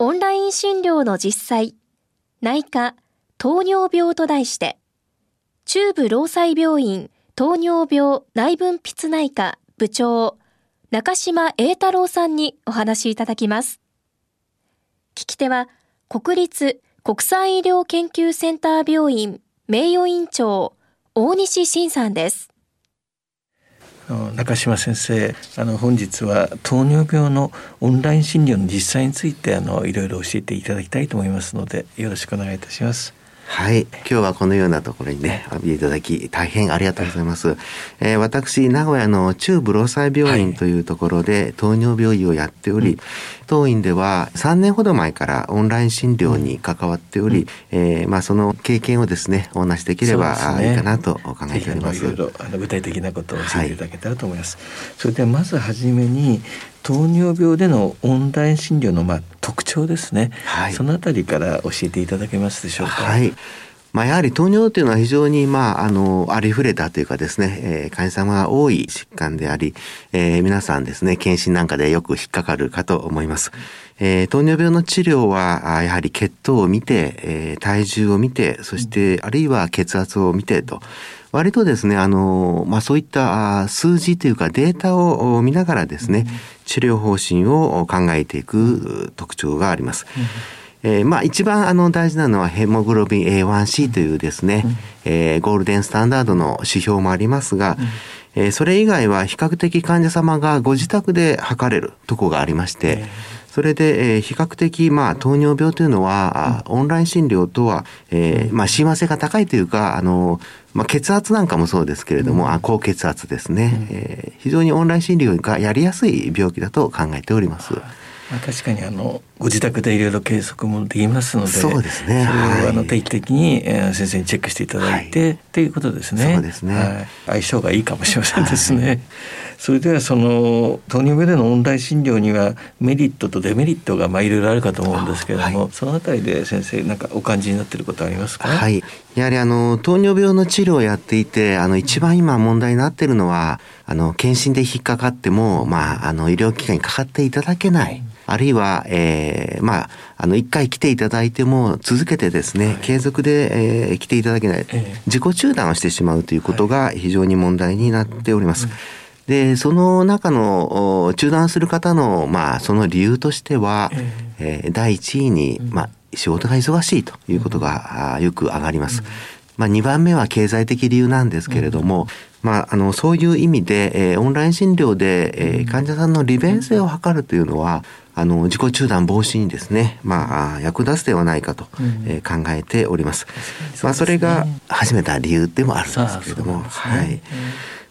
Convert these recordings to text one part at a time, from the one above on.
オンライン診療の実際内科糖尿病と題して中部労災病院糖尿病内分泌内科部長中島栄太郎さんにお話いただきます。聞き手は国立国際医療研究センター病院名誉院長大西晋さんです。中島先生あの本日は糖尿病のオンライン診療の実際についてあのいろいろ教えていただきたいと思いますのでよろしくお願いいたします。はい。今日はこのようなところにね、浴びていただき、大変ありがとうございます。えー、私、名古屋の中部労災病院というところで糖尿病医をやっており、はい、当院では3年ほど前からオンライン診療に関わっており、うん、えー、まあその経験をですね、お話しできればいいかなと考えております。いろいろあの具体的なことを教えていただけたらと思います。はい、それではまずはじめに、糖尿病でのオンライン診療のまあ特徴ですね、はい、そのあたりから教えていただけますでしょうか？はいまあ、やはり糖尿というのは非常に、まあ、あの、ありふれたというかですね、えー、患者様が多い疾患であり、えー、皆さんですね、検診なんかでよく引っかかるかと思います。えー、糖尿病の治療は、やはり血糖を見て、えー、体重を見て、そして、あるいは血圧を見てと、割とですね、あの、まあ、そういった数字というかデータを見ながらですね、治療方針を考えていく特徴があります。えー、まあ一番あの大事なのはヘモグロビン A1C というですね、えー、ゴールデンスタンダードの指標もありますが、えー、それ以外は比較的患者様がご自宅で測れるとこがありまして、それで、えー、比較的、まあ、糖尿病というのは、うん、オンライン診療とは、えー、まあ、親和性が高いというか、あの、まあ、血圧なんかもそうですけれども、うん、あ高血圧ですね、うん、えー、非常にオンライン診療がやりやすい病気だと考えております。まあ、確かにあのご自宅でいろいろ計測もできますのでそうですね。それをあの定期的に、え先生にチェックしていただいて、はい、っていうことですね。そうですね、はい、相性がいいかもしれませんですね、はい、それではその糖尿病でのオンライン診療にはメリットとデメリットがまあいろいろあるかと思うんですけれども、はい、そのあたりで先生なんかお感じになっていることありますか？はい。やはりあの糖尿病の治療をやっていてあの一番今問題になっているのはあの検診で引っかかってもまああの医療機関にかかっていただけない、あるいは、えー、まあ、あの、一回来ていただいても、続けてですね、はい、継続で、えー、来ていただけない、自己中断をしてしまうということが非常に問題になっております。はいで、その中の中断する方の、まあ、その理由としては、えー、第一位に、まあ、仕事が忙しいということが、よく上がります。まあ、2番目は経済的理由なんですけれども、まあ、あのそういう意味で、えー、オンライン診療で、えー、患者さんの利便性を図るというのはあの自己中断防止にですね、まあ、役立つではないかと、えー、考えております。まあ、それが始めた理由でもあるんですけれども、はい。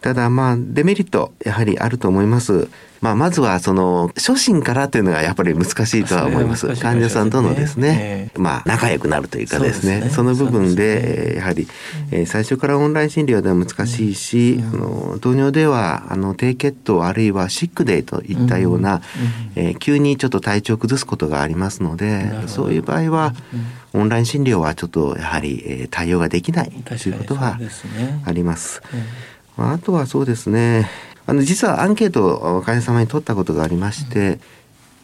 ただまあデメリットやはりあると思います。まあまずはその初心からというのがやっぱり難しいとは思います。すね、患者さんとのですね、えー、まあ仲良くなるというかですね、そ、ね、の部分で、やはり、えー、最初からオンライン診療では難しいし、うん、あの糖尿ではあの低血糖あるいはシックデイといったような、うん、えー、急にちょっと体調を崩すことがありますので、そういう場合は、オンライン診療はちょっとやはり、えー、対応ができないということはあります。あとはそうですねあの実はアンケートを会社様に取ったことがありまして、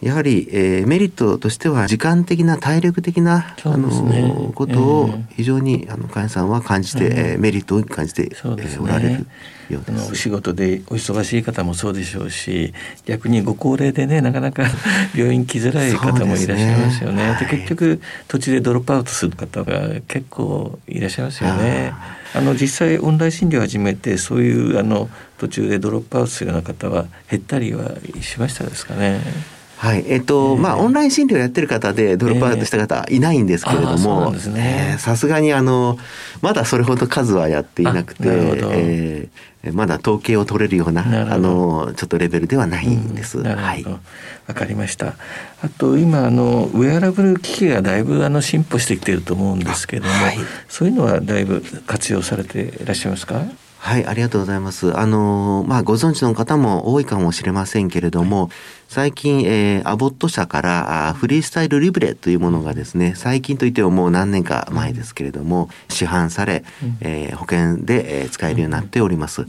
やはり、えー、メリットとしては時間的な体力的な、ね、あのことを非常に、あの患者さんは感じて、えー、メリットを感じて、ね、えー、おられる。ようですお仕事でお忙しい方もそうでしょうし逆にご高齢でねなかなか 病院来づらい方もいらっしゃいますよね。で、ねはい、結局途中でドロップアウトする方が結構いらっしゃいますよね。あの実際オンライン診療を始めてそういうあの途中でドロップアウトするような方は減ったりはしましたですかね。はい、えっ、と、えーまあオンライン診療やってる方でドロップアウトした方いないんですけれどもんですねえーさすがにあのまだそれほど数はやっていなくて、えーまだ統計を取れるようなあのちょっとレベルではないんです。うんはい。わかりました。あと今あのウェアラブル機器がだいぶあの進歩してきていると思うんですけども、はいそういうのはだいぶ活用されていらっしゃいますか？はい、ありがとうございます。あのまあご存知の方も多いかもしれませんけれども、最近、えーアボット社からあフリースタイルリブレというものがですね、最近といってももう何年か前ですけれども、市販され、えー保険で、えー使えるようになっております。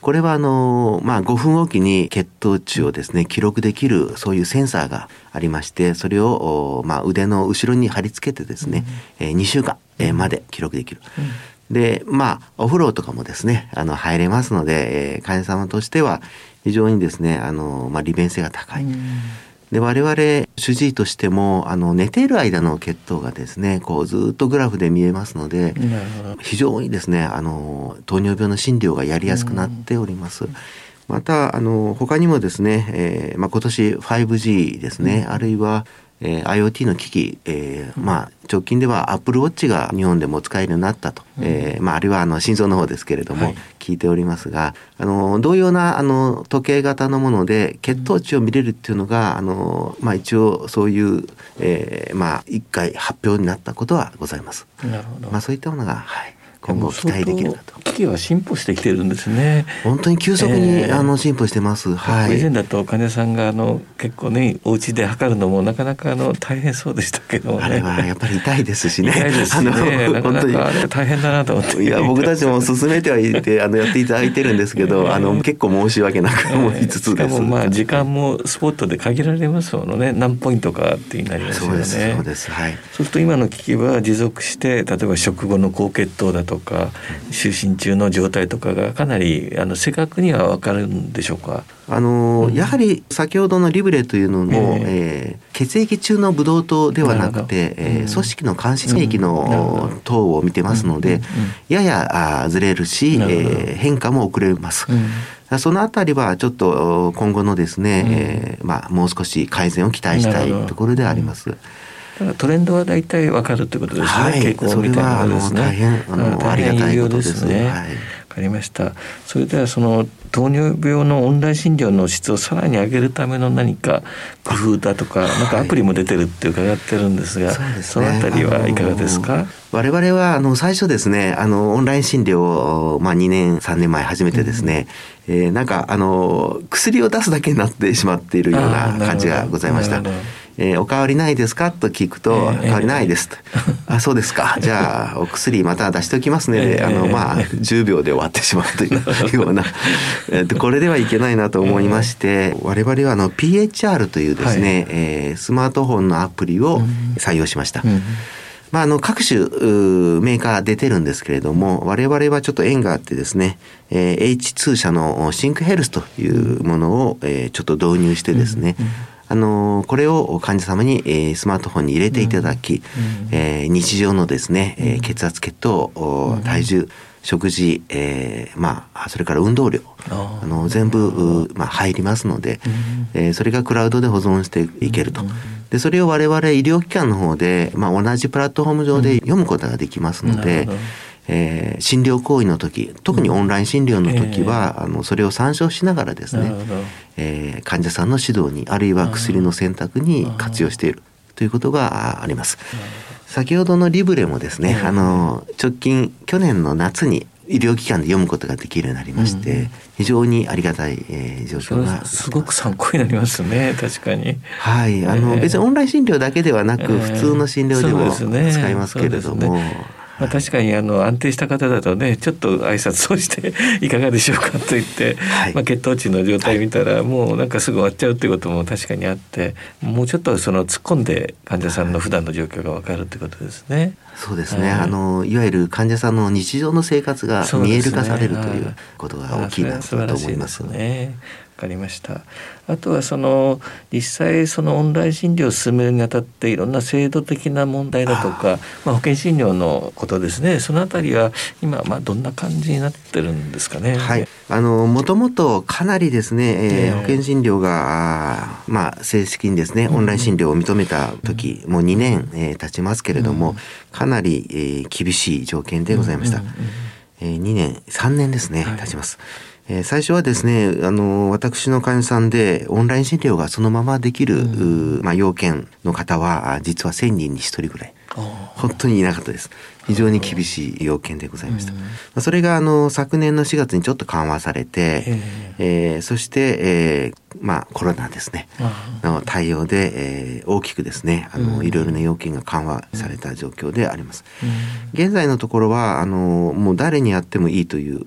これはあのまあ5分おきに血糖値をですね記録できるそういうセンサーがありましてそれをおまあ腕の後ろに貼り付けてですね、えー2週間えーまで記録できる。でまあお風呂とかもですねあの入れますので、えー患者様としては非常にですねあの、まあ、利便性が高い。で我々主治医としてもあの寝ている間の血糖がですねこうずっとグラフで見えますので。非常にですねあの糖尿病の診療がやりやすくなっております。またあの他にもですね、えーまあ、今年 5G ですね、あるいは、えー IoT の機器、えーまあ、直近では Apple Watch が日本でも使えるようになったと、えーまあ、あるいはあの心臓の方ですけれども、はい。聞いておりますがあの同様なあの時計型のもので血糖値を見れるっていうのがあの、まあ、一応そういう、えーまあ、一回発表になったことはございます。なるほど。まあ、そういったものが、はい、今後期待できるかと機器は進歩してきてるんですね。本当に急速に、えーあの進歩してます。はい。以前だと患者さんがあの結構ねお家で測るのもなかなかあの大変そうでしたけどもね。あれはやっぱり痛いですしね。痛いですしね。なかな本当に。かあれ大変だなと思って。いや僕たちも勧めてはいて あのやっていただいてるんですけど、あの結構申し訳なく思いつつです。しかもまあ時間もスポットで限られますものね何ポイントかってなりますよねそうですそうですはい。そうすると今の機器は持続して例えば食後の高血糖だとか就寝中の状態とかがかなりあの正確には分かるんでしょうか？あのやはり先ほどのリブレというのも、ええ。ー血液中のブドウ糖ではなくて、えー組織の間質液のど。糖を見てますので、うん。うん。ややあーずれるし、えー変化も遅れます。うん。そのあたりはちょっとお今後のですね、うん。えーまあ、もう少し改善を期待したいところであります。だからトレンドは大体分かるということですね、はい傾向みたいなですね。大変あの大ありがたいことですね。はい。わかりました。それではその糖尿病のオンライン診療の質をさらに上げるための何か工夫だとか、なんかアプリも出てるって伺ってるんですが、そうですのねあたりはいかがですか、あの我々はあの最初ですねあのオンライン診療を、まあ、2年3年前始めてですね、えーなんかあの薬を出すだけになってしまっているような感じがございました。えーおかわりないですか？と聞くと、ええおかわりないですと。あ、そうですか。じゃあ、お薬また出しておきますね。で、ええあの、まあ、10秒で終わってしまうというような、えっと、これではいけないなと思いまして、我々はあの、PHR というですね、えースマートフォンのアプリを採用しました。うん。まあ、あの各種うーメーカー出てるんですけれども我々はちょっと縁があってですね、えー H2 社のシンクヘルスというものを、えーちょっと導入してですね、あのーこれを患者様に、えースマートフォンに入れていただき、えー日常のですね、えー血圧血糖お体重食事、えーまあそれから運動量あの全部、うまあ、入りますので、えーそれがクラウドで保存していけると。でそれを我々医療機関の方で、まあ、同じプラットフォーム上で読むことができますのでなるほど、えー診療行為の時特にオンライン診療の時は、あのそれを参照しながらですねえー患者さんの指導にあるいは薬の選択に活用しているということがああります。先ほどのリブレもですね、うん。あの直近去年の夏に医療機関で読むことができるようになりまして、うん。非常にありがたい、えー状況がすごく参考になりますね確かに。はい、あの、ええ別にオンライン診療だけではなく、ええ普通の診療でも使いますけれども、まあ、確かにあの安定した方だとねちょっと挨拶をして いかがでしょうかと言って、はいまあ、血糖値の状態見たらもうなんかすぐ終わっちゃうっていうことも確かにあってもうちょっとその突っ込んで患者さんの普段の状況が分かるってことですね。そうですね、はいあのいわゆる患者さんの日常の生活が見える化されるということが大きいなとあそれは素晴らしいで思いますす。ね。わかりました。あとはその実際そのオンライン診療を進めるにあたっていろんな制度的な問題だとかまあ、保険診療のことですね。そのあたりは今まあどんな感じになってるんですかね。はい、あのもともとかなりですね、えー、保険診療がまあ正式にですねオンライン診療を認めた時、うん、もう2年、えー、経ちますけれども、うん、かなり、えー、厳しい条件でございました。うんうんうん、えー、2年3年ですね、経ちます。えー、最初はですね、あの、私の患者さんでオンライン診療がそのままできる、うん、まあ、要件の方は、実は1000人に1人ぐらい。本当にいなかったです。非常に厳しい要件でございました。うん、それがあの昨年の4月にちょっと緩和されて、えー、そして、えー、まあコロナですね。の対応で、えー、大きくですねあの、いろいろな要件が緩和された状況であります。現在のところはあのもう誰にやってもいいという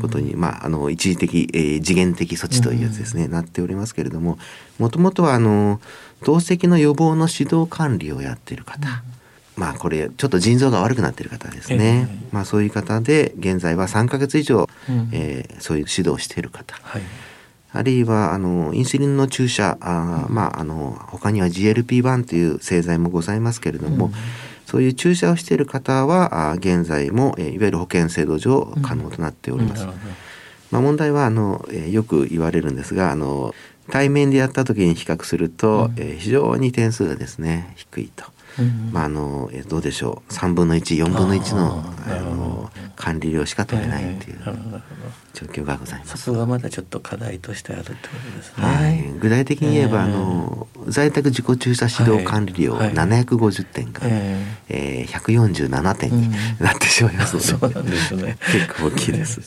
ことに、まああの一時的、えー、次元的措置というやつですね、なっておりますけれども、もともとはあの透析の予防の指導管理をやっている方。まあこれちょっと腎臓が悪くなっている方ですね、えー、まあそういう方で現在は3か月以上、うん、えー、そういう指導をしている方、はい、あるいはあのインスリンの注射あ、うん、まああの他には GLP-1 という製剤もございますけれども、うん、そういう注射をしている方はあ現在も、えー、いわゆる保険制度上可能となっております。まあ、問題はあの、えー、よく言われるんですがあの対面でやった時に比較すると、うん、えー、非常に点数がですね低いと。まああのえどうでしょう。3分の14分の1のあの管理料しか取れないっていう状況がございます。そこがまだちょっと課題としてあるってことですね。はい、具体的に言えば、あの在宅自己注射指導管理料750点が、ええー、147点になってしまいますので、そうなんですね。結構大きいです。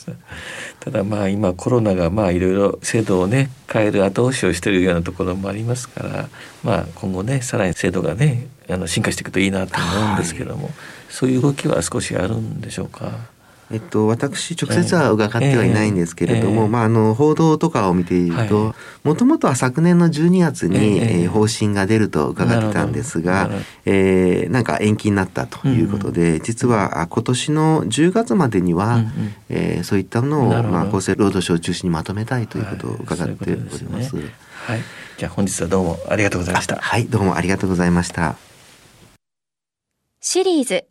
ただまあ今コロナがまあいろいろ制度をね変える後押しをしているようなところもありますから、まあ今後ねさらに制度がねあの進化していくといいなと思うんですけども、はい、そういう動きは少しあるんでしょうか？えっと、私直接は伺ってはいないんですけれども、えー、まあ、あの報道とかを見ているともともとは昨年の12月に、えー、方針が出ると伺ってたんですが、えー、なんか延期になったということで、実は今年の10月までには、うんうん、えー、そういったのを、まあ、厚生労働省を中心にまとめたいということを伺っております。はい、じゃあ本日はどうもありがとうございました。はい、どうもありがとうございました。シリーズ。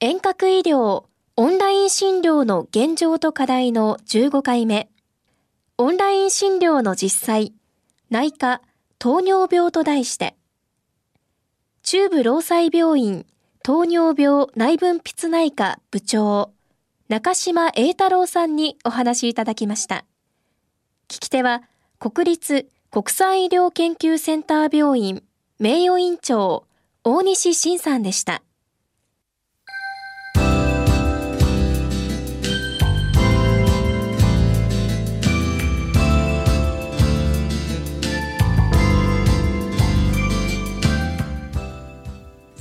遠隔医療オンライン診療の現状と課題の15回目。オンライン診療の実際、内科、糖尿病と題して、中部労災病院糖尿病内分泌内科部長、中島栄太郎さんにお話いただきました。聞き手は、国立国際医療研究センター病院名誉院長、大西晋さんでした。